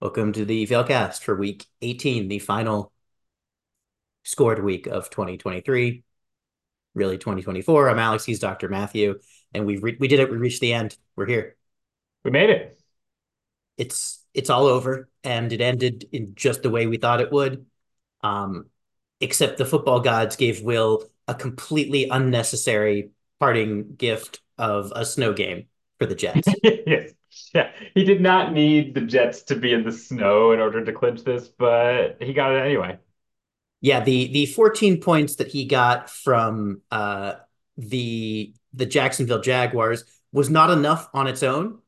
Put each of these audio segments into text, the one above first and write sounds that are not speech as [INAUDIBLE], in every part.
Welcome to the Failcast for week 18, the final scored week of 2023, really 2024. I'm Alex, he's Dr. Matthew, and we we did it. We reached the end. We're here. We made it. It's it's all over, and it ended in just the way we thought it would. Um, except the football gods gave Will a completely unnecessary parting gift of a snow game for the Jets. [LAUGHS] yes. Yeah, he did not need the Jets to be in the snow in order to clinch this, but he got it anyway. Yeah, the the 14 points that he got from uh the the Jacksonville Jaguars was not enough on its own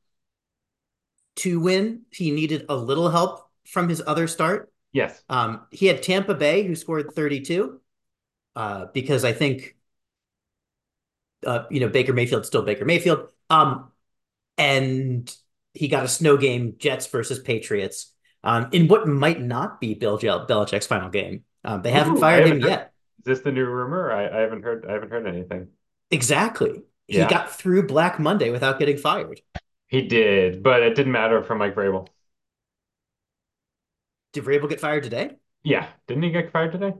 to win. He needed a little help from his other start. Yes. Um he had Tampa Bay who scored 32 uh because I think uh you know Baker Mayfield's still Baker Mayfield. Um and he got a snow game, Jets versus Patriots, um, in what might not be Bill Belichick's final game. Um, they haven't Ooh, fired haven't him heard, yet. Is this the new rumor? I, I, haven't heard. I haven't heard anything. Exactly. Yeah. He got through Black Monday without getting fired. He did, but it didn't matter for Mike Vrabel. Did Vrabel get fired today? Yeah, didn't he get fired today?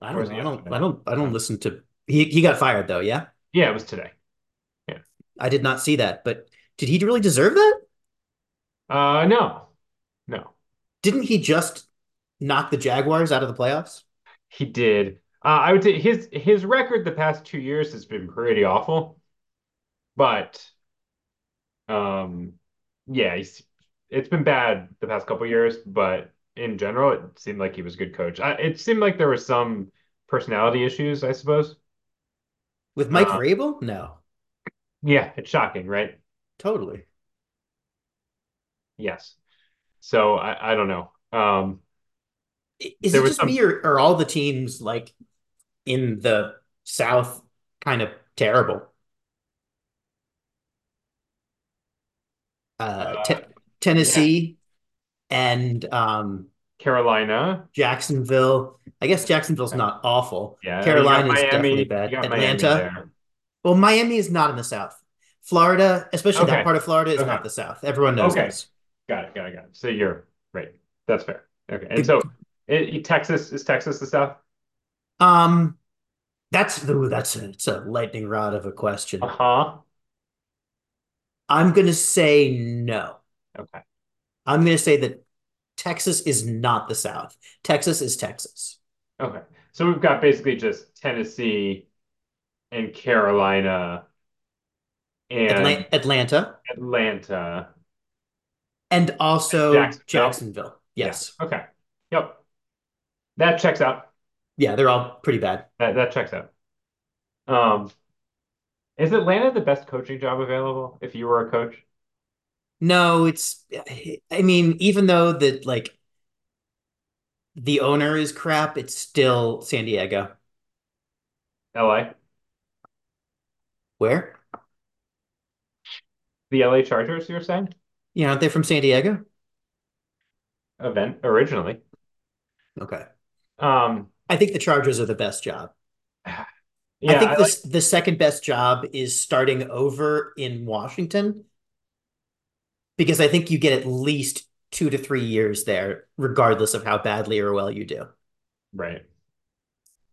I don't. I don't. I don't. I don't listen to. He he got fired though. Yeah. Yeah, it was today. Yeah. I did not see that, but did he really deserve that? Uh, no, no. Didn't he just knock the Jaguars out of the playoffs? He did. Uh, I would say his his record the past two years has been pretty awful, but um, yeah, he's, it's been bad the past couple years. But in general, it seemed like he was a good coach. I, it seemed like there were some personality issues, I suppose. With Mike uh, Vrabel? No. Yeah, it's shocking, right? Totally. Yes. So I, I don't know. Um, Is it just some... me or are all the teams like in the South kind of terrible? Uh, uh Tennessee yeah. and um, Carolina, Jacksonville. I guess Jacksonville's not awful. Yeah, Carolina is definitely bad. Atlanta. Well, Miami is not in the South. Florida, especially okay. that part of Florida, is okay. not the South. Everyone knows okay. this. Got it. Got it. Got it. So you're right. That's fair. Okay. And so it, Texas is Texas the South? Um, that's ooh, that's a, it's a lightning rod of a question. Uh huh. I'm gonna say no. Okay. I'm gonna say that Texas is not the South. Texas is Texas. Okay. So we've got basically just Tennessee and Carolina and Atlanta. Atlanta. And also Jacksonville. Jacksonville. Yes. Yeah. Okay. Yep. That checks out. Yeah, they're all pretty bad. That that checks out. Um is Atlanta the best coaching job available if you were a coach? No, it's I mean, even though the like the owner is crap, it's still San Diego. LA. Where? The LA Chargers, you're saying? Yeah, aren't they from San Diego? Event originally. Okay. Um, I think the Chargers are the best job. [SIGHS] Yeah, I think I the, like... the second best job is starting over in Washington because I think you get at least two to three years there, regardless of how badly or well you do. Right.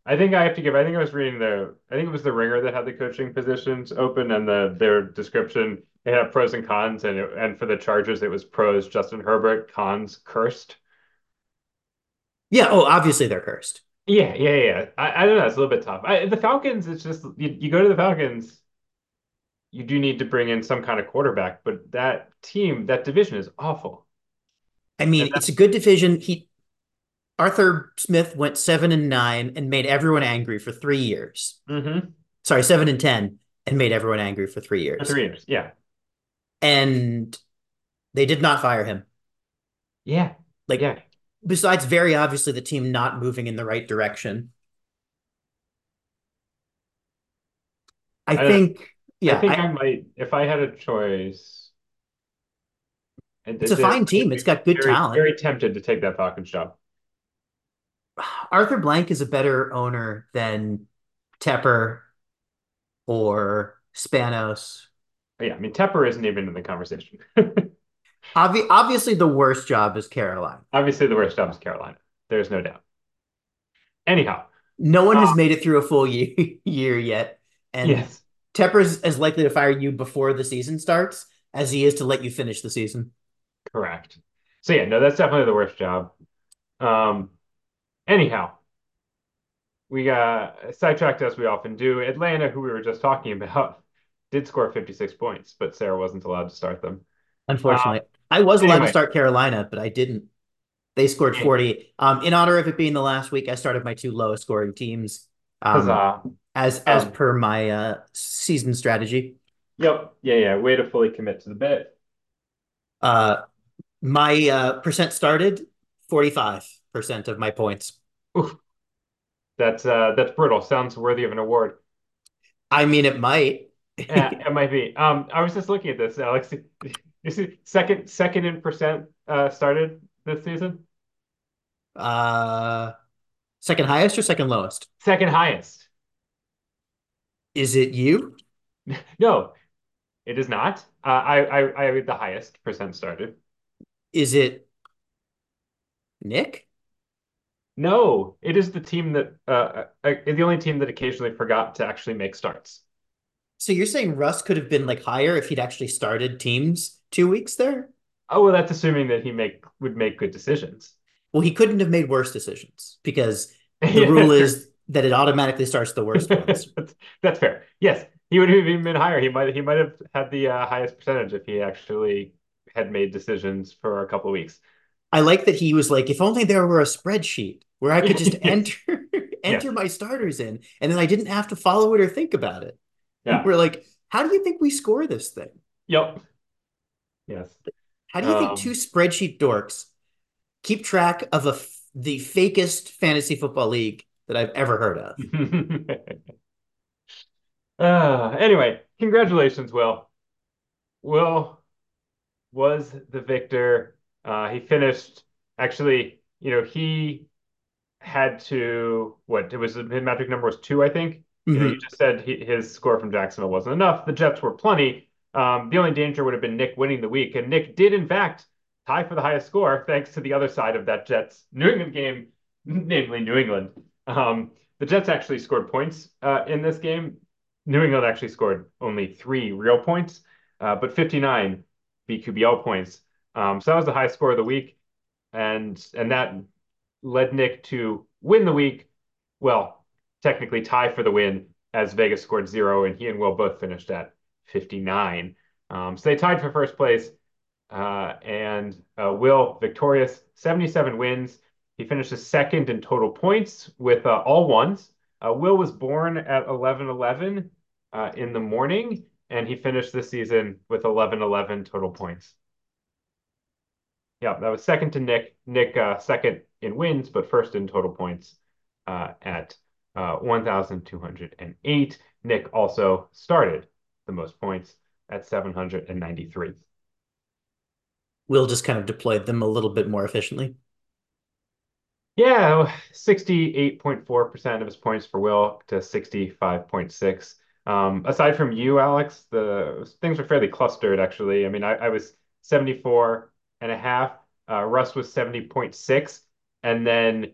I think I have to give. I think I was reading the. I think it was the Ringer that had the coaching positions open, and the their description it had pros and cons, and it, and for the Chargers it was pros Justin Herbert, cons cursed. Yeah. Oh, obviously they're cursed. Yeah, yeah, yeah. I, I don't know. It's a little bit tough. I, the Falcons, it's just you, you go to the Falcons, you do need to bring in some kind of quarterback, but that team, that division is awful. I mean, it's a good division. He Arthur Smith went seven and nine and made everyone angry for three years. Mm-hmm. Sorry, seven and ten and made everyone angry for three years. For three years, yeah. And they did not fire him. Yeah, like yeah. Besides, very obviously, the team not moving in the right direction. I, I think. Yeah, I think I, I might. If I had a choice, it's a fine team. It's got good very, talent. Very tempted to take that Falcons job. Arthur Blank is a better owner than Tepper or Spanos. Yeah, I mean Tepper isn't even in the conversation. [LAUGHS] Obvi obviously, the worst job is Carolina. Obviously, the worst job is Carolina. There's no doubt. Anyhow, No one uh, has made it through a full year, [LAUGHS] year yet, and yes, is as likely to fire you before the season starts as he is to let you finish the season. correct. So yeah, no, that's definitely the worst job. Um, anyhow, we got sidetracked as we often do. Atlanta, who we were just talking about, did score 56 points, but Sarah wasn't allowed to start them. Unfortunately, I was allowed to start Carolina, but I didn't. They scored 40. Um, in honor of it being the last week, I started my two lowest scoring teams. Um, as as Um, per my uh season strategy. yep, yeah, yeah. Way to fully commit to the bit. Uh, my uh percent started 45% of my points. Oof, that's uh, that's brutal. Sounds worthy of an award. I mean, it might. Yeah, [LAUGHS] it might be. Um, I was just looking at this, Alex. [LAUGHS] You see, second second in percent uh started this season. uh, second highest or second lowest? Second highest. Is it you? [LAUGHS] No, it is not. Uh, I I I read the highest percent started. Is it Nick? No, it is the team that uh, uh the only team that occasionally forgot to actually make starts. So you're saying Russ could have been like higher if he'd actually started teams two weeks there? Oh, well, that's assuming that he make would make good decisions. Well, he couldn't have made worse decisions because [LAUGHS] the Yeah, rule is that it automatically starts the worst ones. [LAUGHS] That's, that's fair. Yes, he would have even been higher. He might he might have had the uh, highest percentage if he actually had made decisions for a couple of weeks. I like that he was like, if only there were a spreadsheet where I could just [LAUGHS] enter enter my starters in, and then I didn't have to follow it or think about it. Yeah, we're like, how do you think we score this thing? yep, yes. How do you think two Um, spreadsheet dorks keep track of a f- the fakest fantasy football league that I've ever heard of? uh, [LAUGHS] anyway, congratulations, Will. Will was the victor. Uh, he finished actually, you know, he had to what it was his magic number was two, I think. You know, you just said he, his score from Jacksonville wasn't enough. The Jets were plenty. Um, the only danger would have been Nick winning the week, and Nick did in fact tie for the highest score thanks to the other side of that Jets New England game, [LAUGHS] namely New England. Um, the Jets actually scored points uh, in this game. New England actually scored only three real points, uh, but 59 BQBL points. Um, so that was the highest score of the week, and and that led Nick to win the week. Well, technically tie for the win as Vegas scored zero and he and Will both finished at 59. Um, so they tied for first place. Uh, and uh, Will victorious, 77 wins. He finishes second in total points with uh, all ones. Uh, Will was born at 11:11 uh, in the morning, and he finished the season with 11:11 total points. Yeah, that was second to Nick. Nick uh, second in wins, but first in total points at uh, 1,208. Nick also started the most points at 793. Will just kind of deployed them a little bit more efficiently. Yeah, 68.4% of his points for Will to 65.6. Um, aside from you, Alex, the things were fairly clustered, actually. I mean, I, I was 74 and a half. Uh, Russ was 70.6. And then,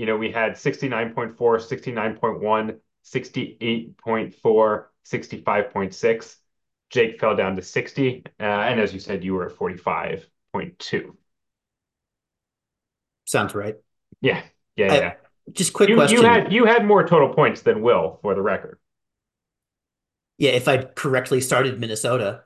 you know, we had 69.4, 69.1, 68.4, 65.6. Jake fell down to 60. Uh, and as you said, you were at 45.2. Sounds right. Yeah, yeah, I, yeah. just quick You you question. had you had more total points than Will for the record. Yeah, if I'd correctly started Minnesota,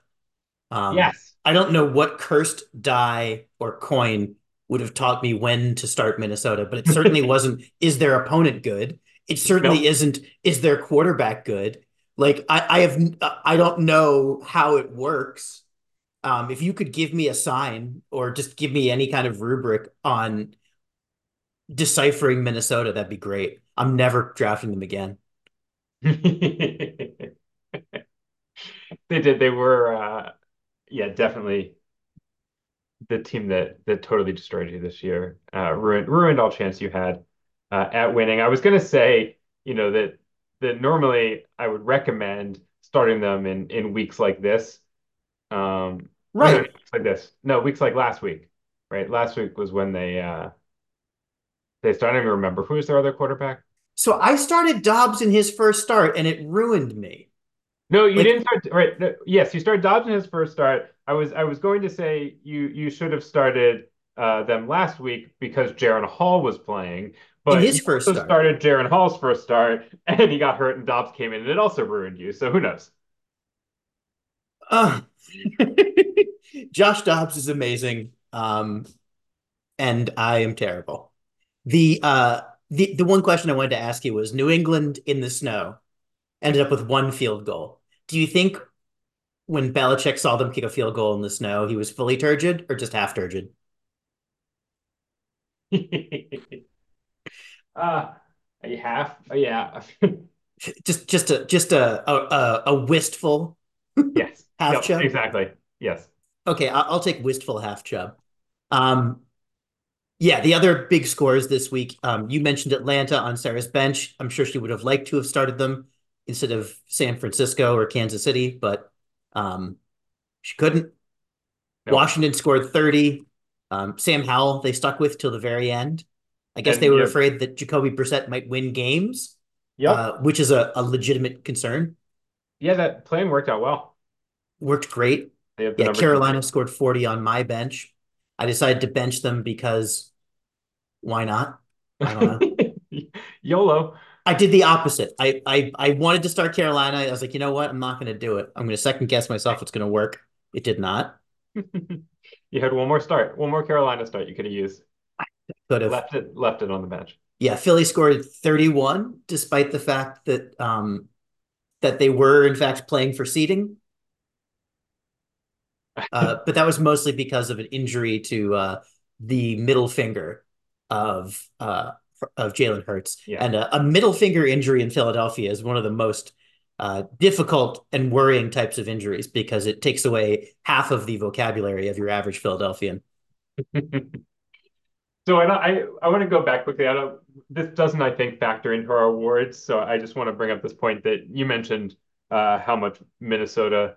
um, Yes. I don't know what cursed die or coin would have taught me when to start Minnesota, but it certainly [LAUGHS] wasn't, is their opponent good? It certainly Nope. isn't, is their quarterback good? Like I, I have, I don't know how it works. Um, if you could give me a sign or just give me any kind of rubric on deciphering Minnesota, that'd be great. I'm never drafting them again. [LAUGHS] They did. They were uh yeah, definitely the team that that totally destroyed you this year. Uh ruined ruined all chance you had uh at winning. I was gonna say, you know, that that normally I would recommend starting them in in weeks like this. Um no, Right. weeks like this. No, weeks like last week, right? Last week was when they uh they started. I don't even remember who was their other quarterback. So I started Dobbs in his first start and it ruined me. No, you Like didn't start right. no, yes, you started Dobbs in his first start. I was I was going to say you you should have started uh, them last week because Jaren Hall was playing, in but his you first also start. started Jaren Hall's first start [LAUGHS] and he got hurt and Dobbs came in and it also ruined you. So who knows? Uh, [LAUGHS] Josh Dobbs is amazing. Um, and I am terrible. The uh the the one question I wanted to ask you was New England in the snow ended up with one field goal. Do you think when Belichick saw them kick a field goal in the snow, he was fully turgid or just half turgid? [LAUGHS] uh, half. have yeah. [LAUGHS] Just just a just a a, a wistful [LAUGHS] Yes. half Yep, chub. exactly. Yes. Okay, I'll, I'll take wistful half chub. Um, yeah, the other big scores this week. Um, you mentioned Atlanta on Sarah's bench. I'm sure she would have liked to have started them instead of San Francisco or Kansas City, but um, she couldn't. Nope. Washington scored 30. Um, Sam Howell, they stuck with till the very end. I guess they were yeah, afraid that Jacoby Brissett might win games, yep. uh, which is a, a legitimate concern. Yeah, that plan worked out well. Worked great. They have the Yeah, number two Carolina scored 40 on my bench. I decided to bench them because why not? I don't know. [LAUGHS] YOLO. I did the opposite. I I I wanted to start Carolina. I was like, you know what? I'm not going to do it. I'm going to second guess myself. It's going to work. It did not. [LAUGHS] You had one more start, one more Carolina start you could have used. Could have. Left it, left it on the bench. Yeah, Philly scored 31, despite the fact that um that they were in fact playing for seeding. [LAUGHS] Uh, but that was mostly because of an injury to uh, the middle finger of uh, of Jalen Hurts, Yeah. and a, a middle finger injury in Philadelphia is one of the most uh, difficult and worrying types of injuries because it takes away half of the vocabulary of your average Philadelphian. [LAUGHS] So I, I I want to go back quickly. I don't. This doesn't, I think, factor into our awards. So I just want to bring up this point that you mentioned uh, how much Minnesota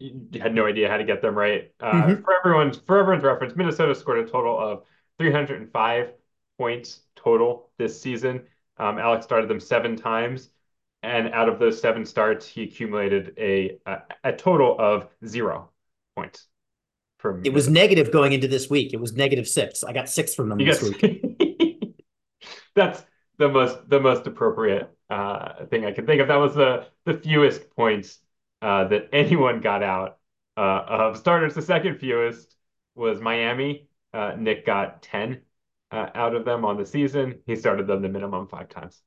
you had no idea how to get them right. Uh, Mm-hmm. for everyone's for everyone's reference, Minnesota scored a total of 305 points total this season. Um, Alex started them seven times, and out of those seven starts, he accumulated a a, a total of zero points from It was negative going into this week. It was negative six. I got six from them You this week. [LAUGHS] that's the most the most appropriate uh, thing I could think of. That was the the fewest points uh, that anyone got out uh, of starters. The second fewest was Miami. Uh, Nick got 10 uh, out of them on the season. He started them the minimum five times.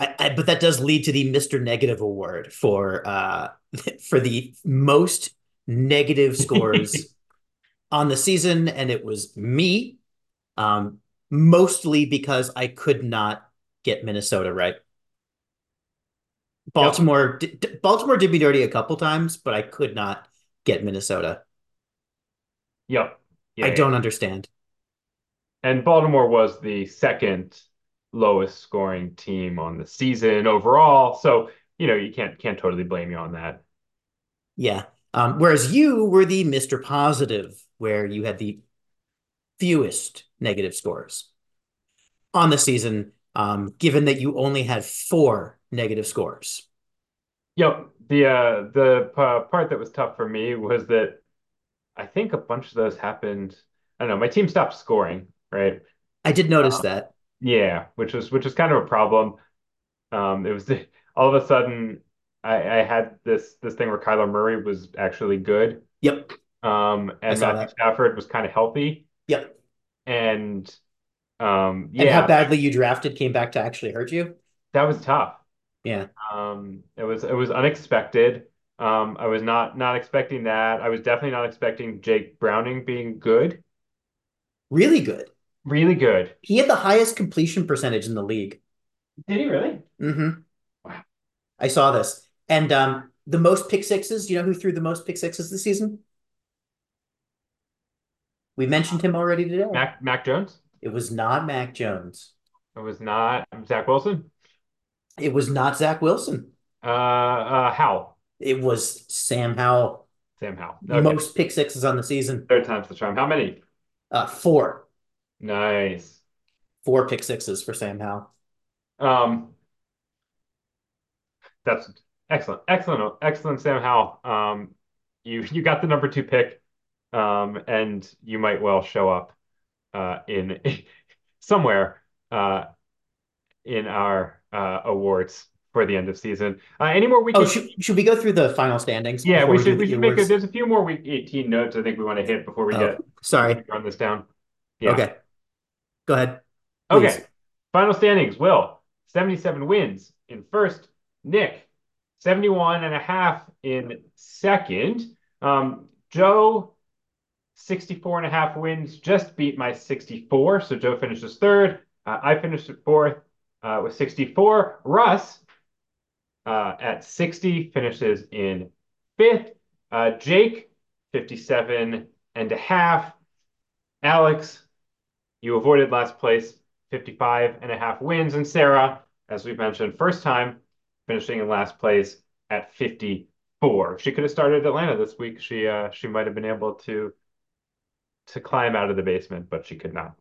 I, I, but that does lead to the Mr. Negative Award for uh, [LAUGHS] for the most negative [LAUGHS] scores on the season, and it was me, um, mostly because I could not get Minnesota right. Baltimore, d- d- Baltimore did me dirty a couple times, but I could not get Minnesota. Yep. Yeah, I yeah. don't understand. And Baltimore was the second lowest scoring team on the season overall. So, you know, you can't can't totally blame you on that. Yeah. Um, whereas you were the Mr. Positive, where you had the fewest negative scores on the season, um, given that you only had four negative scores. Yep. The uh the part that was tough for me was that I think a bunch of those happened. I don't know, my team stopped scoring, right? I did notice Uh, that. yeah, which was which was kind of a problem. Um, it was [LAUGHS] all of a sudden I, I had this this thing where Kyler Murray was actually good. Yep, Um, and Matthew that. Stafford was kind of healthy. Yep. And um, yeah, And how badly you drafted came back to actually hurt you. that was tough. Yeah, Um, it was it was unexpected. Um, I was not not expecting that. I was definitely not expecting Jake Browning being good, really good. Really good. He had the highest completion percentage in the league. Did he really? Mm-hmm. Wow. I saw this. And um, the most pick sixes, you know who threw the most pick sixes this season? We mentioned him already today. Mac Mac Jones? It was not Mac Jones. It was not Zach Wilson. It was not Zach Wilson. Uh, uh, Howell, It was Sam Howell. Sam Howell. Okay. Most pick sixes on the season. Third time's the charm. How many? Uh, four. Nice. Four pick sixes for Sam Howell. Um, that's excellent, excellent, excellent, Sam Howell. Um, you you got the number two pick, um, and you might well show up uh, in [LAUGHS] somewhere uh, in our uh, awards for the end of season. Uh, any more week? Oh, should, should we go through the final standings? Yeah, we should. we We should make. A, there's a few more week 18 notes I think we want to hit before we Oh, get sorry. run this down. Yeah. Okay. Go ahead. Okay. Final standings. Will 77 wins in first. Nick 71 and a half in second. Um, Joe 64 and a half wins, just beat my 64. So Joe finishes third. Uh, I finished fourth uh, with 64. Russ uh, at 60 finishes in fifth. Uh, Jake 57 and a half. Alex, you avoided last place, 55 and a half wins. And Sarah, as we've mentioned, first time finishing in last place at 54. If she could have started Atlanta this week, she uh, she might have been able to to climb out of the basement, but she could not.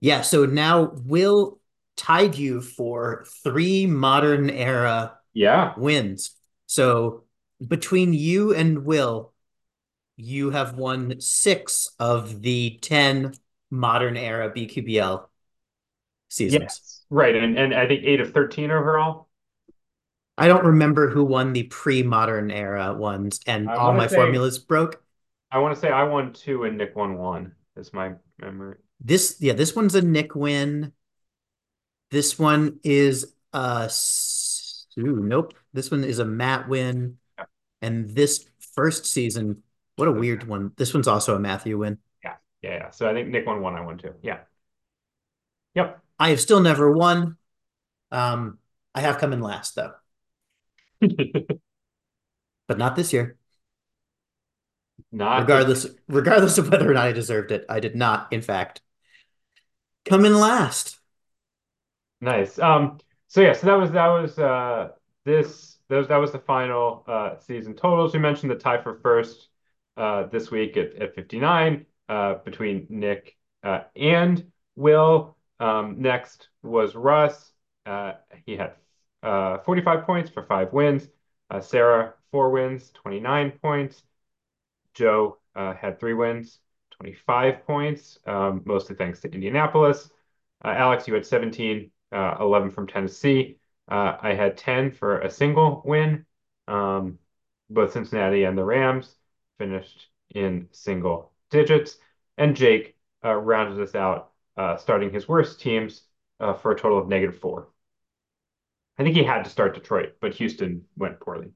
Yeah. So now Will tied you for three modern era Yeah. wins. So between you and Will, you have won six of the 10 modern era BQBL seasons. Yes. Right. And and I think eight of 13 overall. I don't remember who won the pre-modern era ones, and I all my say- formulas broke. I want to say I won two and Nick won one. Is my memory. This, yeah, this one's a Nick win. This one is a ooh, nope. This one is a Matt win. Yeah. And this first season, what a weird one. This one's also a Matthew win. Yeah. Yeah. So I think Nick won one. I won two. Yeah. Yep. I have still never won. Um, I have come in last though, [LAUGHS] but not this year. Not Regardless, regardless of whether or not I deserved it, I did not, in fact, come in last. Nice. Um, so yeah, so that was that was uh this those that was the final uh season totals. We mentioned the tie for first uh this week at, at 59 uh between Nick uh and Will. Um next was Russ. Uh he had uh 45 points for five wins. Uh Sarah, four wins, 29 points. Joe had three wins, 25 points, um, mostly thanks to Indianapolis. Alex, you had 17, uh, 11 from Tennessee. I had 10 for a single win. Um, both Cincinnati and the Rams finished in single digits. And Jake uh, rounded us out, uh, starting his worst teams uh, for a total of negative four. I think he had to start Detroit, but Houston went poorly.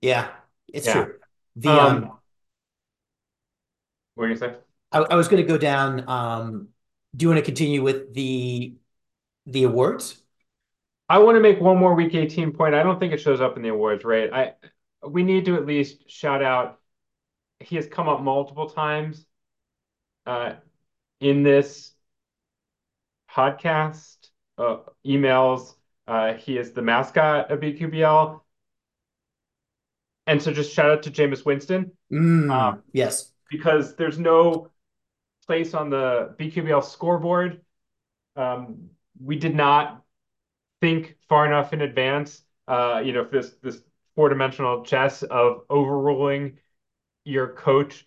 Yeah, it's Yeah. true. The Um, um, What are you gonna? I, I was going to go down. Um, do you want to continue with the the awards? I want to make one more week 18 point. I don't think it shows up in the awards, right? I we need to at least shout out he has come up multiple times uh in this podcast, uh emails. Uh he is the mascot of BQBL. And so just shout out to Jameis Winston Mm, Um, yes. because there's no place on the BQBL scoreboard. Um, we did not think far enough in advance, uh, you know, for this this four-dimensional chess of overruling your coach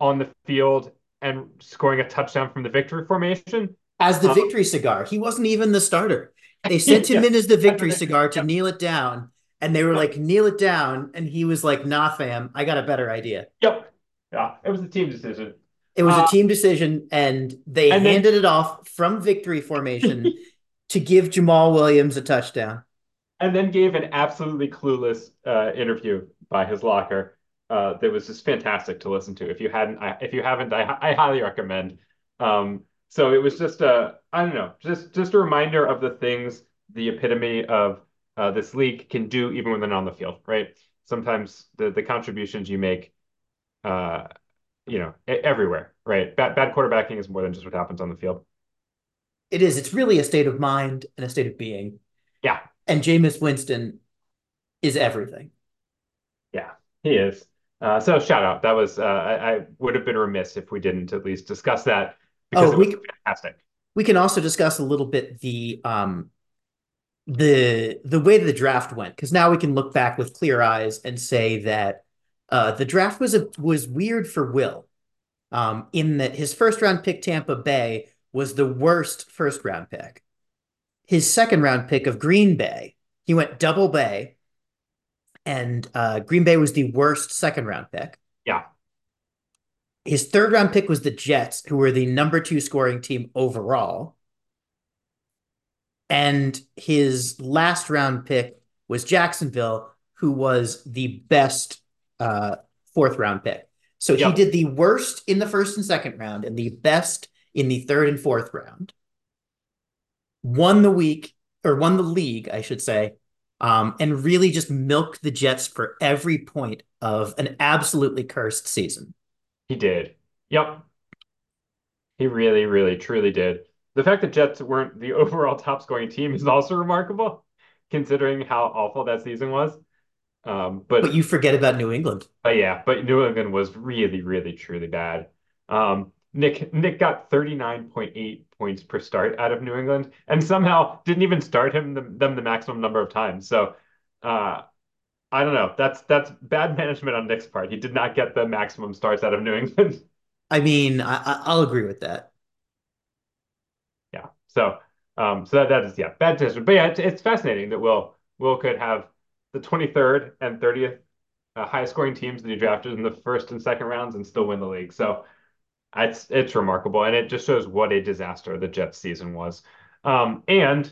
on the field and scoring a touchdown from the victory formation. As the Um, victory cigar, he wasn't even the starter. They [LAUGHS] sent him Yeah. in as the victory [LAUGHS] cigar to kneel it down, and they were like, "Kneel it down," and he was like, "Nah, fam, I got a better idea." Yep. Yeah, it was a team decision. It was Uh, a team decision, and they and then- handed it off from victory formation [LAUGHS] to give Jamaal Williams a touchdown. and then gave an absolutely clueless uh, interview by his locker uh, that was just fantastic to listen to. If you hadn't, I, if you haven't, I, I highly recommend. Um, so it was just a, I don't know, just just a reminder of the things, the epitome of uh, this league can do even when they're not on the field, right? Sometimes the the contributions you make, uh, you know, everywhere, right? Bad bad quarterbacking is more than just what happens on the field. It is. It's really a state of mind and a state of being. Yeah. And Jameis Winston is everything. Yeah. He is. Uh, so shout out. That was uh, I, I would have been remiss if we didn't at least discuss that because Oh, it was we fantastic. we can also discuss a little bit the um the the way the draft went because now we can look back with clear eyes and say that uh the draft was a was weird for Will um in that his first round pick Tampa Bay was the worst first round pick. His second round pick of Green Bay, he went double Bay and uh Green Bay was the worst second round pick. Yeah, His third round pick was the Jets, who were the number two scoring team overall. And his last round pick was Jacksonville, who was the best uh, fourth round pick. So he did the worst in the first and second round and the best in the third and fourth round. Won the week or won the league, I should say, um, and really just milk the Jets for every point of an absolutely cursed season. he did. Yep, he really, really, truly did. The fact that Jets weren't the [LAUGHS] overall top scoring team is also remarkable, considering how awful that season was. Um, But but you forget about New England. But yeah, but New England was really, really, truly bad. Um, Nick Nick got 39.8 points per start out of New England and somehow didn't even start him the, them the maximum number of times. So uh, I don't know. That's that's bad [LAUGHS] management on Nick's part. He did not get the maximum starts out of New England. [LAUGHS] I mean, I, I'll agree with that. Yeah. So um, so that, that is yeah, bad decision. But yeah, it's, it's fascinating that Will Will could have the 23rd and 30th uh, highest scoring teams that he drafted in the first and second rounds and still win the league. So It's it's remarkable, and it just shows what a disaster the Jets season was. Um, and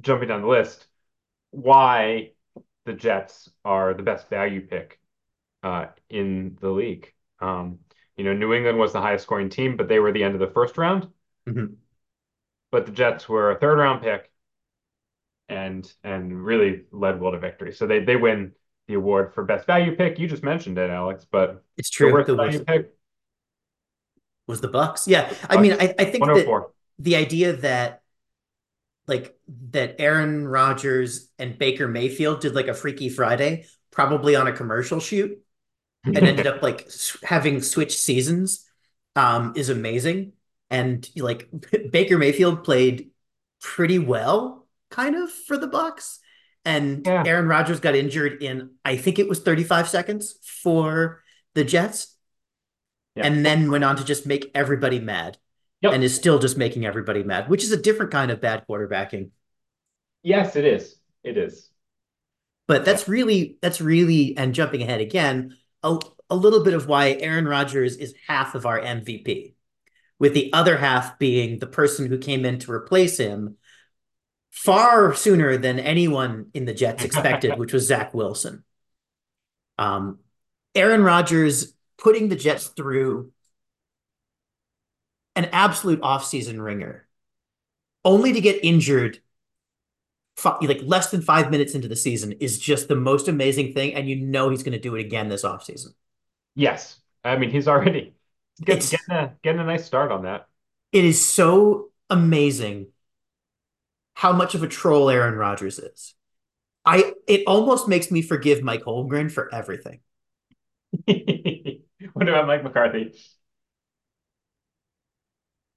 jumping down the list, why the Jets are the best value pick uh, in the league. Um, you know, New England was the highest scoring team, but they were the end of the first round. Mhm. But the Jets were a third round pick and and really led Will to victory. So they they win the award for best value pick. You just mentioned it, Alex, but It's the true. worst It was value pick, was the Bucks. Yeah. I mean, I, I think that the idea that like that Aaron Rodgers and Baker Mayfield did like a Freaky Friday, probably on a commercial shoot, and [LAUGHS] ended up like having switched seasons, um, is amazing. And like [LAUGHS] Baker Mayfield played pretty well, kind of for the Bucks. And Yeah. Aaron Rodgers got injured in, I think it was 35 seconds for the Jets, Yeah. and then went on to just make everybody mad and is still just making everybody mad, which is a different kind of bad quarterbacking. Yes, it is. It is. But Yeah. that's really, that's really, and jumping ahead again, a, a little bit of why Aaron Rodgers is half of our MVP, with the other half being the person who came in to replace him far sooner than anyone in the Jets expected, [LAUGHS] which was Zach Wilson. Um, Aaron Rodgers putting the Jets through an absolute offseason ringer, only to get injured like less than five minutes into the season is just the most amazing thing, and you know he's going to do it again this offseason. Yes. I mean, he's already getting getting a getting a nice start on that. it is so amazing how much of a troll Aaron Rodgers is. I it almost makes me forgive Mike Holmgren for everything. [LAUGHS] What about Mike McCarthy?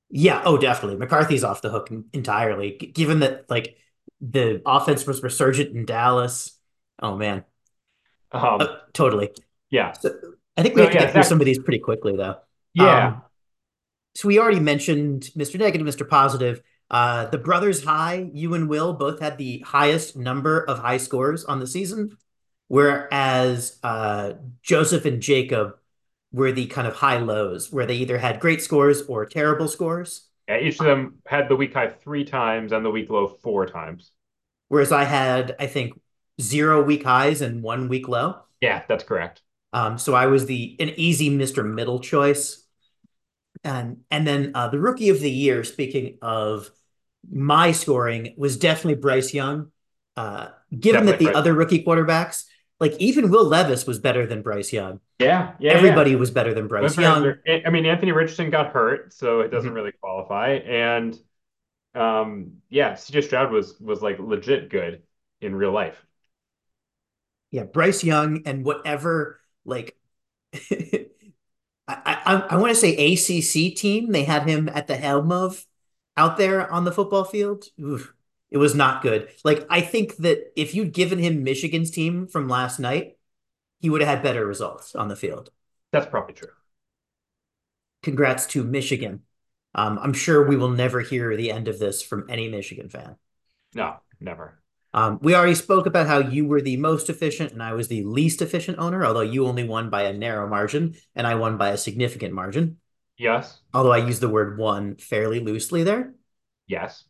Yeah, oh, definitely. McCarthy's off the hook entirely, given that like the offense was resurgent in Dallas. Oh man, Um, uh, totally. yeah. So I think we So have to yeah, get through Zach. some of these pretty quickly, though. Yeah. Um, so we already mentioned Mr. Negative, Mr. Positive. Uh, the brothers high, you and Will both had the highest number of high scores on the season, whereas uh, Joseph and Jacob were the kind of high lows, where they either had great scores or terrible scores. Yeah, each of them had the week high three times and the week low four times. Whereas I had, I think, zero week highs and one week low. Yeah, that's correct. Um, so I was the an easy Mr. Middle choice. And and then uh, the rookie of the year, speaking of my scoring, was definitely Bryce Young. Uh, given that the Bryce. other rookie quarterbacks, like even Will Levis was better than Bryce Young. Yeah, yeah, yeah. Everybody was better than Bryce Both Young. are- I mean, Anthony Richardson got hurt, so it doesn't Mhm. really qualify. And um, yeah, CJ Stroud was was like legit good in real life. Yeah, Bryce Young and whatever like [LAUGHS] I I, I want to say ACC team they had him at the helm of out there on the football field. Oof, it was not good. Like I think that if you'd given him Michigan's team from last night, he would have had better results on the field. That's probably true. Congrats to Michigan. Um, I'm sure we will never hear the end of this from any Michigan fan. No, never. Um, we already spoke about how you were the most efficient and I was the least efficient owner, although you only won by a narrow margin and I won by a significant margin. Yes. Although I use the word won fairly loosely there. Yes.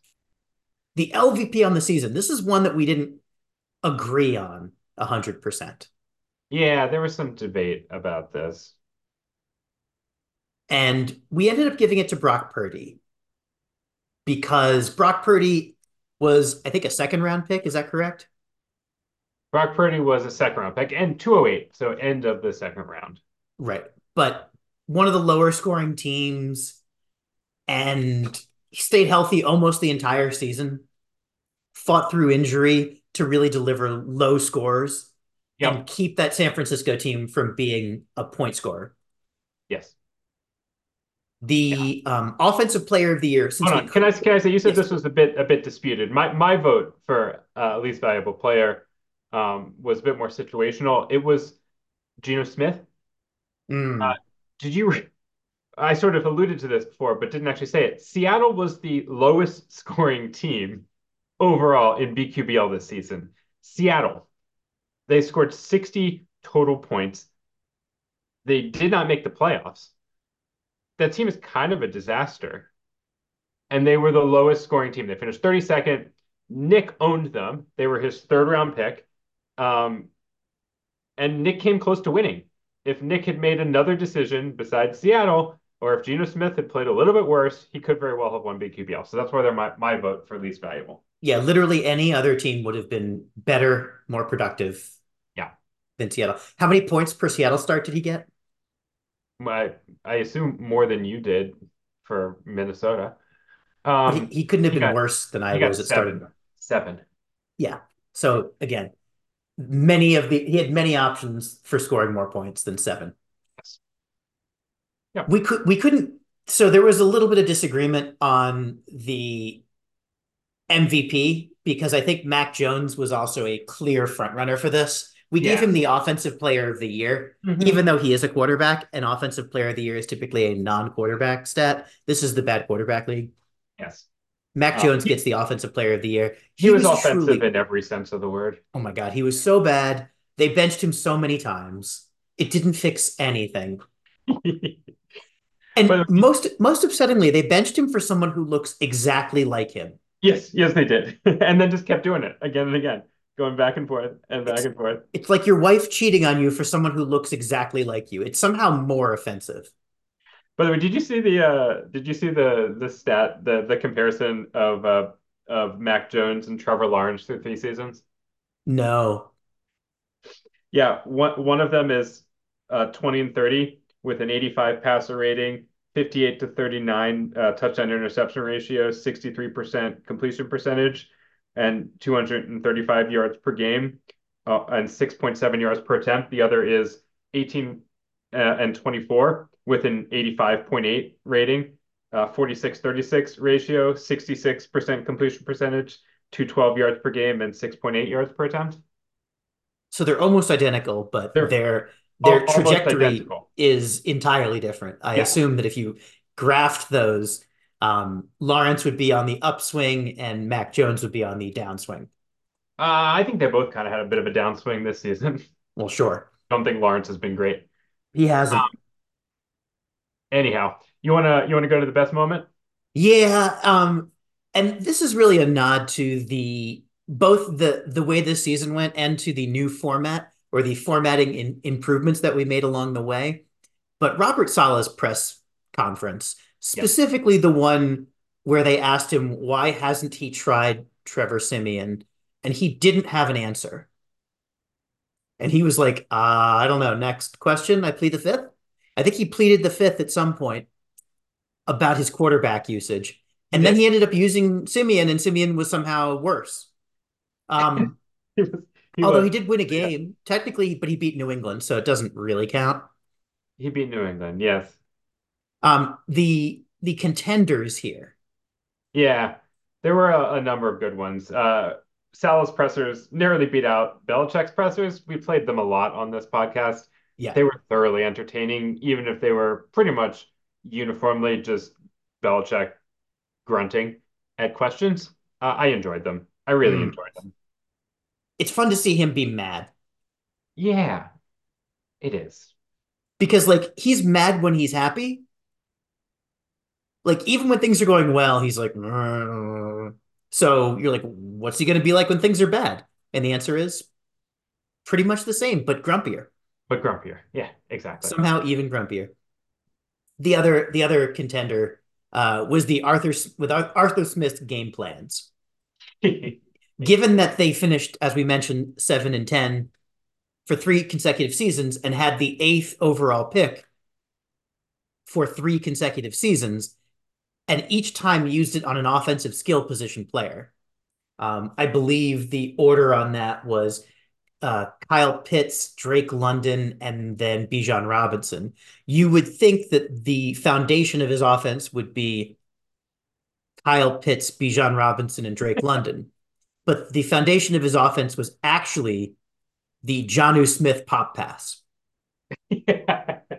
The LVP on the season, this is one that we didn't agree on 100%. Yeah, there was some debate about this. And we ended up giving it to Brock Purdy because Brock Purdy was, I think, a second round pick. Is that correct? Brock Purdy was a second round pick and 208, so end of the second round. Right. But one of the lower scoring teams, and he stayed healthy almost the entire season, fought through injury to really deliver low scores yep. and keep that San Francisco team from being a point scorer. Yes. The yeah. um, offensive player of the year. Hold on. Can I can I say you said yes. this was a bit a bit disputed. My my vote for uh, least valuable player um, was a bit more situational. It was Geno Smith. Mm. Uh, did you? I sort of alluded to this before, but didn't actually say it. Seattle was the lowest scoring team overall in BQBL this season. Seattle, they scored 60 total points. They did not make the playoffs that team is kind of a disaster. And they were the lowest scoring team. They finished 32nd. Nick owned them. They were his third round pick. Um, and Nick came close to winning. If Nick had made another decision besides Seattle, or if Geno Smith had played a little bit worse, he could very well have won BQBL. So that's why they're my, my vote for least valuable. Yeah, literally any other team would have been better, more productive. Yeah. Than Seattle. How many points per Seattle start did he get? I I assume more than you did for Minnesota. Um, he, he, couldn't have been got, worse than I was. It started seven. Yeah. So again, many of the he had many options for scoring more points than seven. Yes. Yeah. We could we couldn't. So there was a little bit of disagreement on the MVP because I think Mac Jones was also a clear frontrunner for this. We yeah. gave him the offensive player of the year, mm-hmm. even though he is a quarterback. An offensive player of the year is typically a non-quarterback stat. This is the bad quarterback league. Yes. Mac uh, Jones he, gets the offensive player of the year. He, he was, was, offensive truly, in every sense of the word. Oh my god, he was so bad. They benched him so many times. It didn't fix anything. [LAUGHS] and but, most most upsettingly, they benched him for someone who looks exactly like him. Yes, yes, they did, [LAUGHS] and then just kept doing it again and again going back and forth and back it's, and forth. It's like your wife cheating on you for someone who looks exactly like you. It's somehow more offensive. By the way, did you see the uh did you see the the stat the the comparison of uh of Mac Jones and Trevor Lawrence through three seasons? No. Yeah, one one of them is uh 20 and 30 with an 85 passer rating, 58 to 39 uh, touchdown interception ratio, 63% completion percentage and 235 yards per game uh, and 6.7 yards per attempt. The other is 18 uh, and 24 with an 85.8 rating, uh, 46 36 ratio, 66% completion percentage, 212 yards per game, and 6.8 yards per attempt. So they're almost identical, but they're, their their trajectory is entirely different. I yeah. assume that if you graft those, um, Lawrence would be on the upswing and Mac Jones would be on the downswing. Uh, I think they both kind of had a bit of a downswing this season. [LAUGHS] Well, sure. I don't think Lawrence has been great. He hasn't. Um, anyhow, you wanna you wanna go to the best moment? Yeah. Um, and this is really a nod to the both the the way this season went and to the new format or the formatting in, improvements that we made along the way. But Robert Saleh's press conference specifically the one where they asked him why hasn't he tried Trevor Siemian, and he didn't have an answer. And he was like, uh, I don't know. Next question. I plead the fifth. I think he pleaded the fifth at some point about his quarterback usage. And then he ended up using Siemian, and Siemian was somehow worse. Um, [LAUGHS] he, Although was he did win a yeah, game, technically, but he beat New England, so it doesn't really count. he beat New England. Yes. Um, the the contenders here. Yeah. There were a, a number of good ones. Uh Saleh's pressers narrowly beat out Belichick's pressers. We played them a lot on this podcast. Yeah. They were thoroughly entertaining, even if they were pretty much uniformly just Belichick grunting at questions. Uh, I enjoyed them. I really Mm. enjoyed them. It's fun to see him be mad Yeah, it is. because like he's mad when he's happy. Like even when things are going well, he's like, so you're like, what's he going to be like when things are bad? And the answer is pretty much the same, but grumpier. But grumpier. Yeah, exactly. Somehow even grumpier. The other the other contender uh, was the Arthur with Arthur Smith's game plans. [LAUGHS] Given that they finished, as we mentioned, seven and ten for three consecutive seasons and had the eighth overall pick for three consecutive seasons, and each time used it on an offensive skill position player. Um, I believe the order on that was uh, Kyle Pitts, Drake London, and then Bijan Robinson. You would think that the foundation of his offense would be Kyle Pitts, Bijan Robinson, and Drake [LAUGHS] London. But the foundation of his offense was actually the Jonnu Smith pop pass. Yeah. [LAUGHS]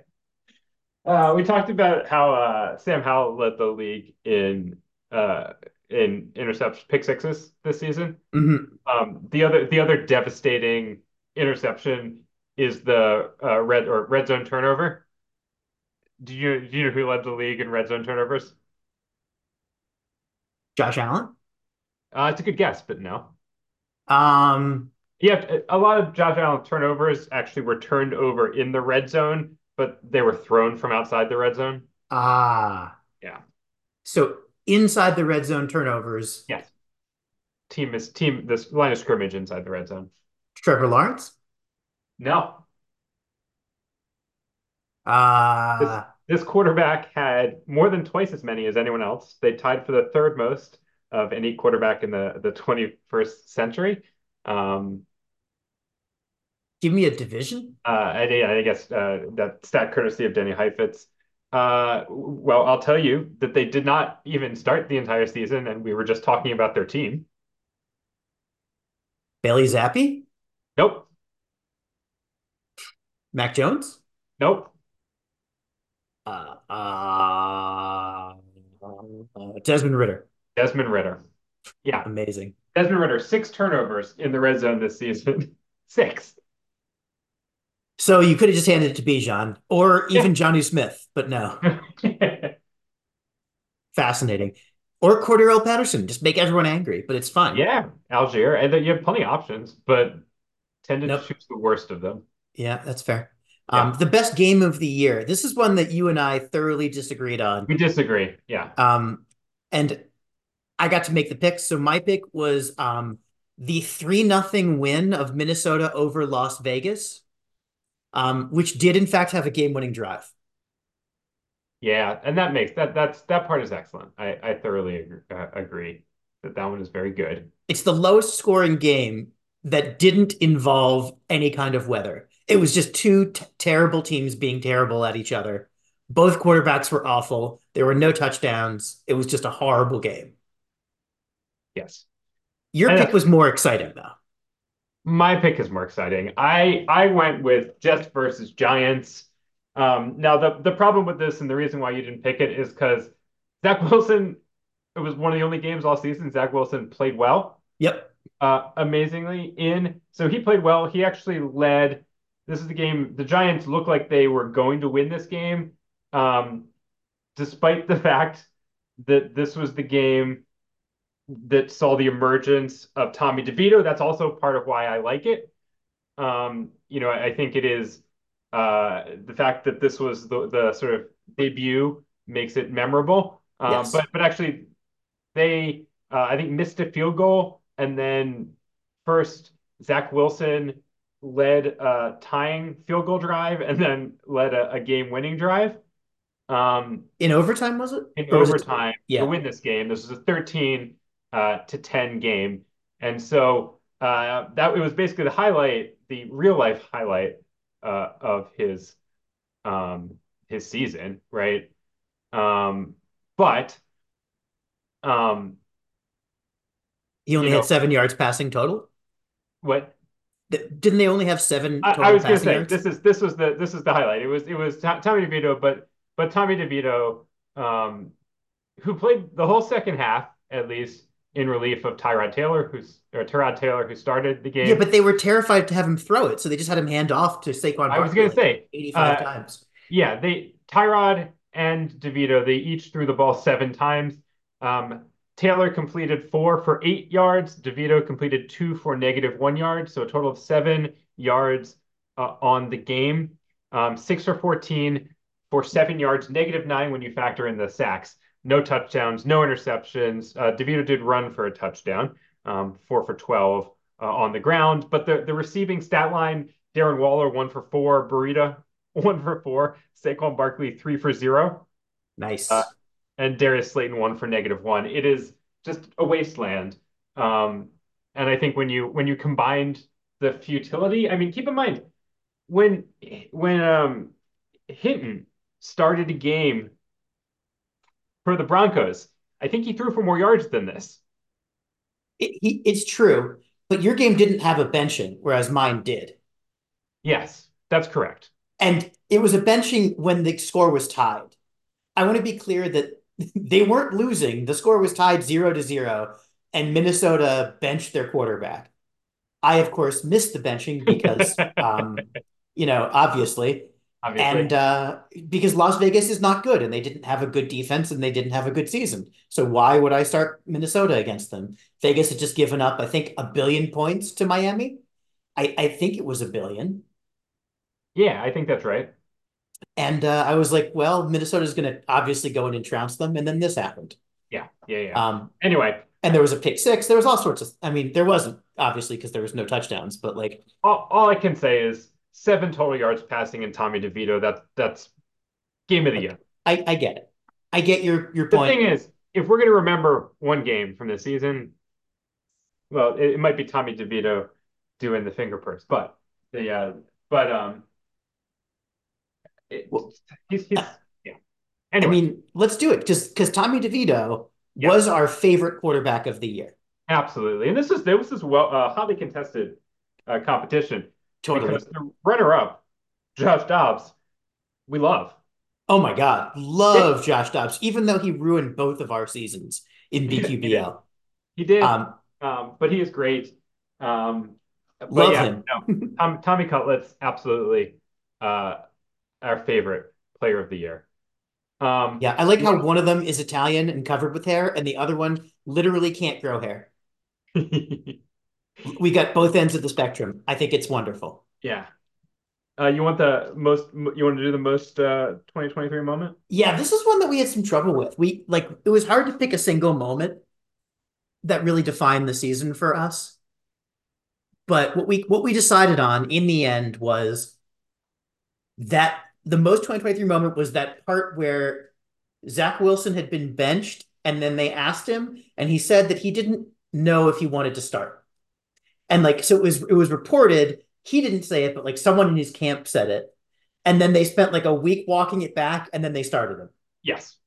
Uh, we talked about how uh, Sam Howell led the league in uh, in interception pick sixes this season. Mhm. Um, the other the other devastating interception is the uh, red or red zone turnover. Do you do you know who led the league in red zone turnovers? Josh Allen. Uh, it's a good guess, but no. Um, Yeah, a lot of Josh Allen turnovers actually were turned over in the red zone, but they were thrown from outside the red zone. ah, Yeah. so inside the red zone turnovers, Yes. Team is team this line of scrimmage inside the red zone. Trevor Lawrence. No. This Uh, this quarterback had more than twice as many as anyone else. They tied for the third most of any quarterback in the, the 21st century. Um, give me a division. uh, I, I guess uh, that stat courtesy of Denny Heifetz. Uh, well, I'll tell you that they did not even start the entire season, and we were just talking about their team. Bailey Zappe, Nope, Mac Jones. nope. Uh, uh, uh, Desmond Ridder. Desmond Ridder. Yeah, Amazing. Desmond Ridder, six turnovers in the red zone this season. [LAUGHS] Six. So you could have just handed it to Bijan or even [LAUGHS] Johnny Smith, but no. [LAUGHS] Fascinating. Or Cordarrelle Patterson. Just make everyone angry, but it's fun. Yeah, Allgeier, and then you have plenty of options, but Nope. to choose the worst of them. Yeah, that's fair. Yeah. Um, the best game of the year. This is one that you and I thoroughly disagreed on. We disagree. Yeah. Um, and I got to make the pick. So my pick was um, the three nothing win of Minnesota over Las Vegas, um, which did in fact have a game winning drive. Yeah, and that makes that that's that part is excellent. I I thoroughly agree, uh, agree that that one is very good. It's the lowest scoring game that didn't involve any kind of weather. It was just two t- terrible teams being terrible at each other. Both quarterbacks were awful. There were no touchdowns. It was just a horrible game. Yes. Your pick was more exciting, though. My pick is more exciting. I I went with Jets versus Giants. Um, now the the problem with this and the reason why you didn't pick it is because Zach [LAUGHS] Wilson, it was one of the only games all season Zach Wilson played well. Yep. uh, amazingly in. So he played well. He actually led. This is the game. The Giants looked like they were going to win this game, um, despite the [LAUGHS] fact that this was the game that saw the emergence of Tommy DeVito. That's also part of why I like it. Um, you know, I, I think it is uh, the fact that this was the, the sort of debut makes it memorable. Um, Yes. But but actually, they uh, I think missed a field goal, and then first Zach Wilson led a tying field goal drive, and then led a, a game-winning drive. Um, In overtime, was it? in Or was it- overtime Yeah. to win this game. This was a 13 uh, to 10 game. And so uh, that it was basically the highlight, the real life highlight uh, of his um, his season, right? Um, but um, He only you had know seven yards passing total. what Didn't they only have seven I, I was gonna say yards? this is this was the this is the highlight. It was it was To- Tommy DeVito, but but Tommy DeVito, um, who played the whole second half at least in relief of Tyrod Taylor, who's or Tyrod Taylor, who started the game. Yeah, but they were terrified to have him throw it, so they just had him hand off to Saquon I was Barkley gonna say, 85 uh, times. yeah, they Tyrod and DeVito, they each threw the ball seven times. Um, Taylor completed four for eight yards. DeVito completed two for negative one yard, so a total of seven yards uh, on the game. Um, six for 14 for seven yards, negative nine when you factor in the sacks. No touchdowns, no interceptions. Uh, DeVito did run for a touchdown, um, four for 12 uh, on the ground. But the, the receiving stat line Darren Waller, one for four. Burrito, [LAUGHS] one for four. Saquon Barkley, three for zero. Uh, Nice. and Darius Slayton, one for negative one. It is just a wasteland. Um, and I think when you when you combined the futility, I mean, keep in mind when when um, Hinton started a game for the Broncos, I think he threw for more yards than this. It, he, it's true, but your game didn't have a benching, whereas mine did. Yes, that's correct. And it was a benching when the score was tied. I want to be clear that [LAUGHS] they weren't losing. The score was tied zero to zero, and Minnesota benched their quarterback. I, of course, missed the benching because, [LAUGHS] um, you know, obviously, Obviously, and uh, because Las Vegas is not good and they didn't have a good defense and they didn't have a good season. So why would I start Minnesota against them? Vegas had just given up, I think, a billion points to Miami. I, I think it was a billion. yeah, I think that's right. And uh, I was like, well, Minnesota's going to obviously go in and trounce them. And then this happened. Yeah, yeah, yeah. Um, Anyway, and there was a pick six. There was all sorts of, I mean, there wasn't obviously because there was no touchdowns, but like, all, all I can say is seven total yards passing in Tommy DeVito. That's that's game of the year. I, I get it. I get your your The point. thing is, if we're going to remember one game from this season, well, it, it might be Tommy DeVito doing the finger purse, but the uh, but um, it, Well, he's he's yeah. I mean, let's do it just because Tommy DeVito yeah, was our favorite quarterback of the year. absolutely. And this is this is well uh, hotly contested uh, competition Totally. because the runner-up, Josh Dobbs, we love. Oh my God. Yeah, Love Josh Dobbs, even though he ruined both of our seasons in. BQBL. He did. Um, Um, but he is great. Um, love yeah, him. no, Tom, Tommy Cutlets, absolutely uh, our favorite player of the year. Um, Yeah, I like how one of them is Italian and covered with hair, and the other one literally can't grow hair. [LAUGHS] We got both ends of the spectrum. I think it's wonderful. yeah. Uh, you want the most, you want to do the most uh, 2023 moment? Yeah, this is one that we had some trouble with. We like it was hard to pick a single moment that really defined the season for us. But what we what we decided on in the end was that the most 2023 moment was that part where Zach Wilson had been benched and then they asked him and he said that he didn't know if he wanted to start. And like so it was it was reported, he didn't say it, but like someone in his camp said it. And then they spent like a week walking it back and then they started him. Yes.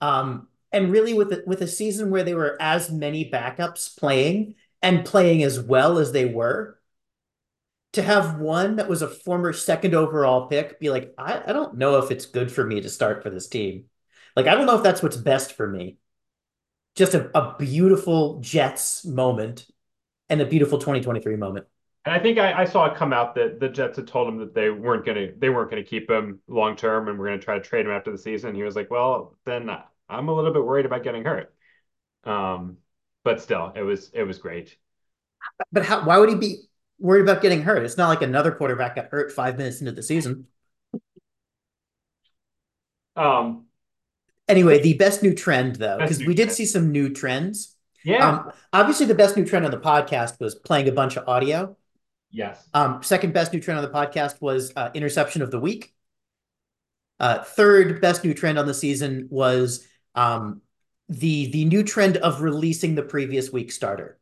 Um, and really with a, with a season where there were as many backups playing and playing as well as they were, to have one that was a former second overall pick be like, I, I don't know if it's good for me to start for this team. Like, I don't know if that's what's best for me. Just a, a beautiful Jets moment and a beautiful 2023 moment. And I think I, I saw it come out that the Jets had told him that they weren't gonna they weren't gonna keep him long term and we're gonna try to trade him after the season. He was like, "Well, then I'm a little bit worried about getting hurt." Um, but still, it was it was great. But how, why would he be worried about getting hurt? It's not like another quarterback got hurt five minutes into the season. Um, Anyway, the best new trend though, because we did trend. see some new trends. Yeah. Um, obviously the best new trend on the podcast was playing a bunch of audio. Yes. Um, second best new trend on the podcast was uh, interception of the week. Uh, third best new trend on the season was um, the the new trend of releasing the previous week starter.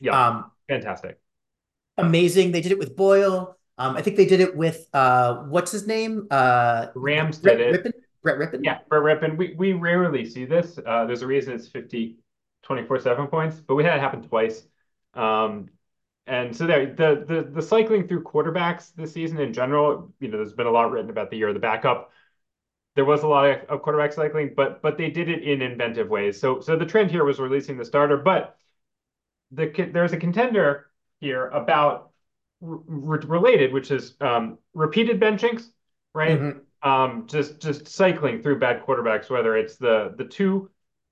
Yeah. Um, fantastic. Amazing. They did it with Boyle. Um, I think they did it with uh, what's his name? Uh, Rams did Brett it. Rypien. Brett Rypien. Yeah, Brett Rypien. We we rarely see this. Uh, there's a reason it's 50, 24/7 points, but we had it happen twice. Um, and so there, the the the cycling through quarterbacks this season in general, you know, there's been a lot written about the year of the backup. There was a lot of, of quarterback cycling, but but they did it in inventive ways. So so the trend here was releasing the starter, but the there's a contender here about related, which is um, repeated benchings, right? Mm-hmm. Um, just just cycling through bad quarterbacks, whether it's the the two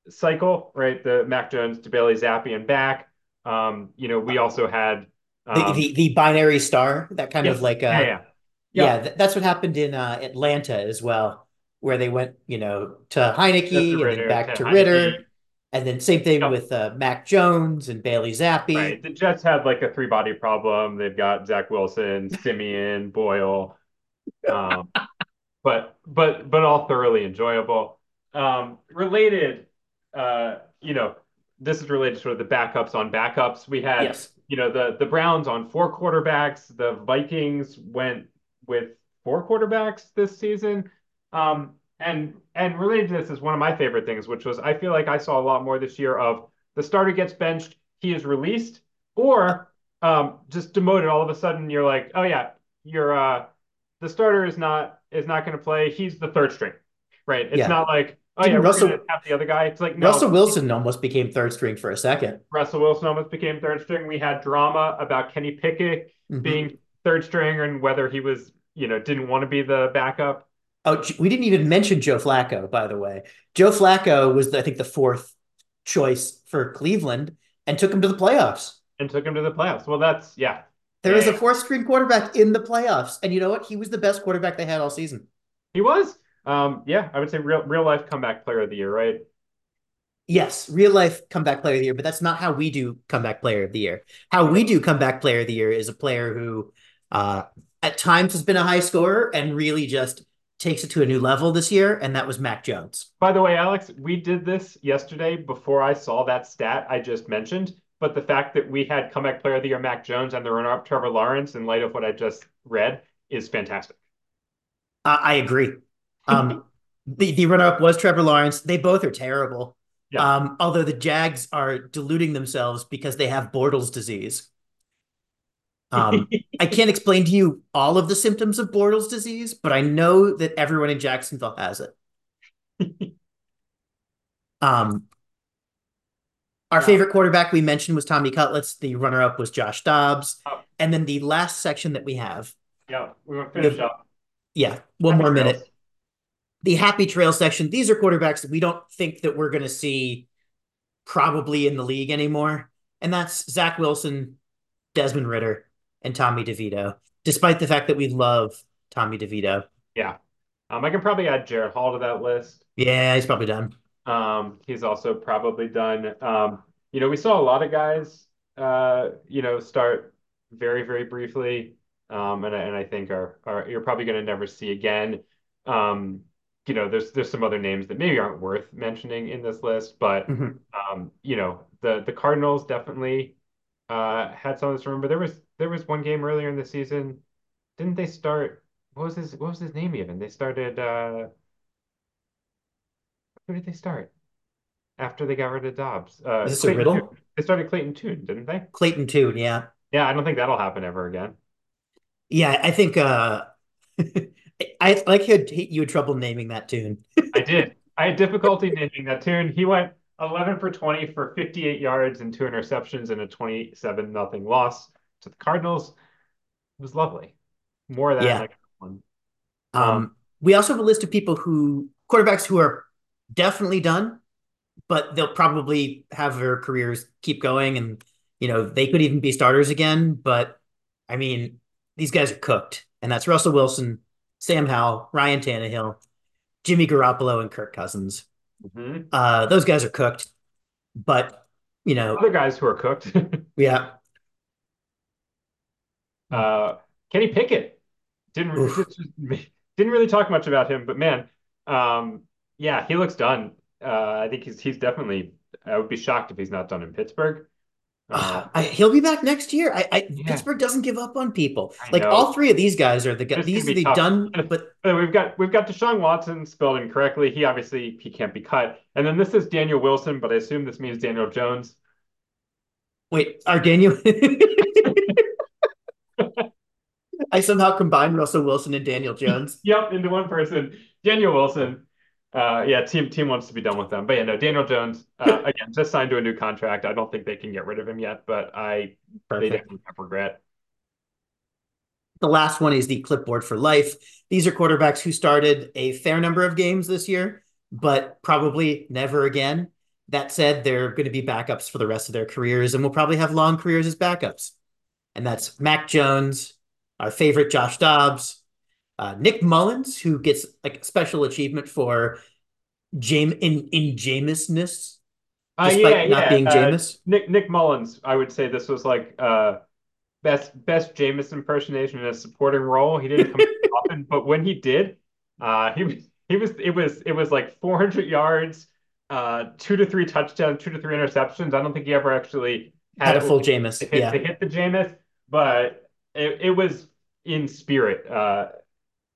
cycle, right? The Mac Jones to Bailey Zappe and back. Um, you know, we also had um, the, the, the binary star, that kind yeah, of like uh, yeah, yeah, yeah. yeah th- that's what happened in uh, Atlanta as well, where they went, you know, to Heinicke and then back to, Ridder. And then same thing with uh, Mac Jones and Bailey Zappi. Right. The Jets had like a three body problem. They've got Zach Wilson, Siemian, Boyle, um, [LAUGHS] but but but all thoroughly enjoyable. Um, related, uh, you know, this is related to sort of the backups on backups. We had, yes. you know, the the Browns on four quarterbacks. The Vikings went with four quarterbacks this season. Um, and and related to this is one of my favorite things, which was I feel like I saw a lot more this year of the starter gets benched, he is released, or um, just demoted. All of a sudden, you're like, oh yeah, you're uh, the starter is not is not going to play. He's the third string, right? It's yeah. not like oh yeah, Russell, have the other guy. It's like no, Russell Wilson almost became third string for a second. Russell Wilson almost became third string. We had drama about Kenny Pickett mm-hmm. being third string and whether he was you know didn't want to be the backup. Oh, we didn't even mention Joe Flacco, by the way. Joe Flacco was, I think, the fourth choice for Cleveland and took him to the playoffs. And took him to the playoffs. Well, that's, yeah. There yeah, was a fourth string quarterback in the playoffs. And you know what? He was the best quarterback they had all season. He was. Um, yeah, I would say real real life comeback player of the year, right? Yes, real life comeback player of the year, but that's not how we do comeback player of the year. How we do comeback player of the year is a player who uh, at times has been a high scorer and really just takes it to a new level this year, and that was Mac Jones. By the way, Alex, we did this yesterday before I saw that stat I just mentioned. But the fact that we had comeback player of the year Mac Jones and the runner-up Trevor Lawrence, in light of what I just read, is fantastic. Uh, I agree. Um, the the runner-up was Trevor Lawrence. They both are terrible. Yeah. Um, although the Jags are deluding themselves because they have Bortles disease. Um, I can't [LAUGHS] explain to you all of the symptoms of Bortles disease, but I know that everyone in Jacksonville has it. [LAUGHS] um, our yeah. favorite quarterback we mentioned was Tommy Cutlets. The runner-up was Josh Dobbs, oh. and then the last section that we have. Yeah, we want to finish up. Yeah, one more minute. The happy trail section. These are quarterbacks that we don't think that we're going to see probably in the league anymore, and that's Zach Wilson, Desmond Ridder, and Tommy DeVito, despite the fact that we love Tommy DeVito. Yeah. Um, I can probably add Jaren Hall to that list. Yeah, he's probably done. Um, he's also probably done. Um, you know, we saw a lot of guys, uh, you know, start very, very briefly. Um, and, and I think are, are you're probably going to never see again. Um, you know, there's there's some other names that maybe aren't worth mentioning in this list, but mm-hmm. um, you know, the the Cardinals definitely uh, had some of this. Remember, there was there was one game earlier in the season. Didn't they start? What was his What was his name even? They started. Uh, who did they start after they got rid of Dobbs? Uh, Is this Clayton a riddle? Tune. They started Clayton Tune, didn't they? Clayton Tune, yeah. Yeah, I don't think that'll happen ever again. Yeah, I think. uh [LAUGHS] I like you had, you had trouble naming that tune. I did. [LAUGHS] I had difficulty naming that tune. He went 11 for 20 for 58 yards and two interceptions and a 27 nothing loss to the Cardinals. It was lovely. More of that yeah. one. Um, um, we also have a list of people who quarterbacks who are definitely done, but they'll probably have their careers keep going, and you know they could even be starters again. But I mean, these guys are cooked, and that's Russell Wilson, Sam Howell, Ryan Tannehill, Jimmy Garoppolo, and Kirk Cousins. Mm-hmm. Uh, those guys are cooked, but you know, other guys who are cooked. [LAUGHS] yeah. Uh, Kenny Pickett didn't didn't really talk much about him, but man, um, yeah, he looks done. Uh, I think he's he's definitely. I would be shocked if he's not done in Pittsburgh. Uh, Uh, I, he'll be back next year. I, I yeah, Pittsburgh doesn't give up on people. I Like know. all three of these guys are the guys. These are the tough. done, [LAUGHS] but we've got we've got Deshaun Watson spelled incorrectly. He obviously he can't be cut. And then this is Daniel Wilson, but I assume this means Daniel Jones. wait, are Daniel? [LAUGHS] I somehow combined Russell Wilson and Daniel Jones. [LAUGHS] Yep, into one person. Daniel Wilson. Uh, yeah, team team wants to be done with them. But yeah, no, Daniel Jones, uh, [LAUGHS] again, just signed to a new contract. I don't think they can get rid of him yet, but I they definitely have regret. The last one is the clipboard for life. These are quarterbacks who started a fair number of games this year, but probably never again. That said, they're going to be backups for the rest of their careers and will probably have long careers as backups. And that's Mac Jones, our favorite Josh Dobbs, uh, Nick Mullens, who gets like a special achievement for Jame in in Jameisness, Uh, yeah, despite not yeah. being Uh, Jameis. Nick Nick Mullens, I would say this was like uh best best Jameis impersonation in a supporting role. He didn't come [LAUGHS] often, but when he did, uh he was he was it was it was like 400 yards, uh two to three touchdowns, two to three interceptions. I don't think he ever actually Had had a full Jameis. hit to Yeah. hit the Jameis, but it, it was in spirit, uh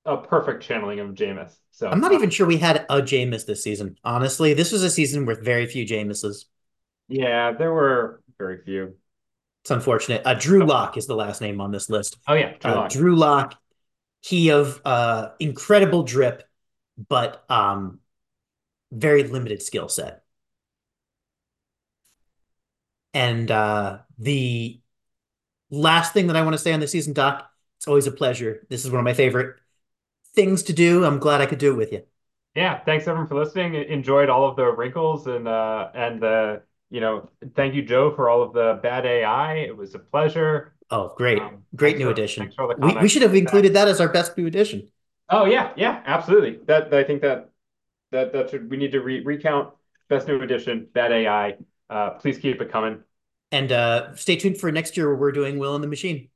a perfect channeling of Jameis. So I'm not even sure we had a Jameis this season. Honestly, this was a season with very few Jameses. yeah, there were very few. It's unfortunate. Uh, Drew Lock is the last name on this list. Oh yeah, Drew Uh, Lock. Drew Lock, he of uh, incredible drip, but um, very limited skill set. And uh, the last thing that I want to say on the season, Doc, it's always a pleasure. This is one of my favorite things to do. I'm glad I could do it with you. Yeah, thanks everyone for listening. Enjoyed all of the wrinkles and uh and the you know, thank you, Joe, for all of the bad AI. It was a pleasure. Oh, great. Um, Great new for thanks addition. for all the We, we should have included that as our best new addition. Oh yeah, yeah, absolutely. That I think that that that should we need to re recount best new edition, bad AI. Uh please keep it coming. And uh, stay tuned for next year where we're doing Will and the Machine.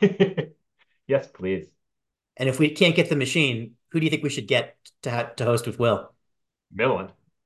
[LAUGHS] Yes, please. And if we can't get the machine, who do you think we should get to ha- to host with Will? Millen.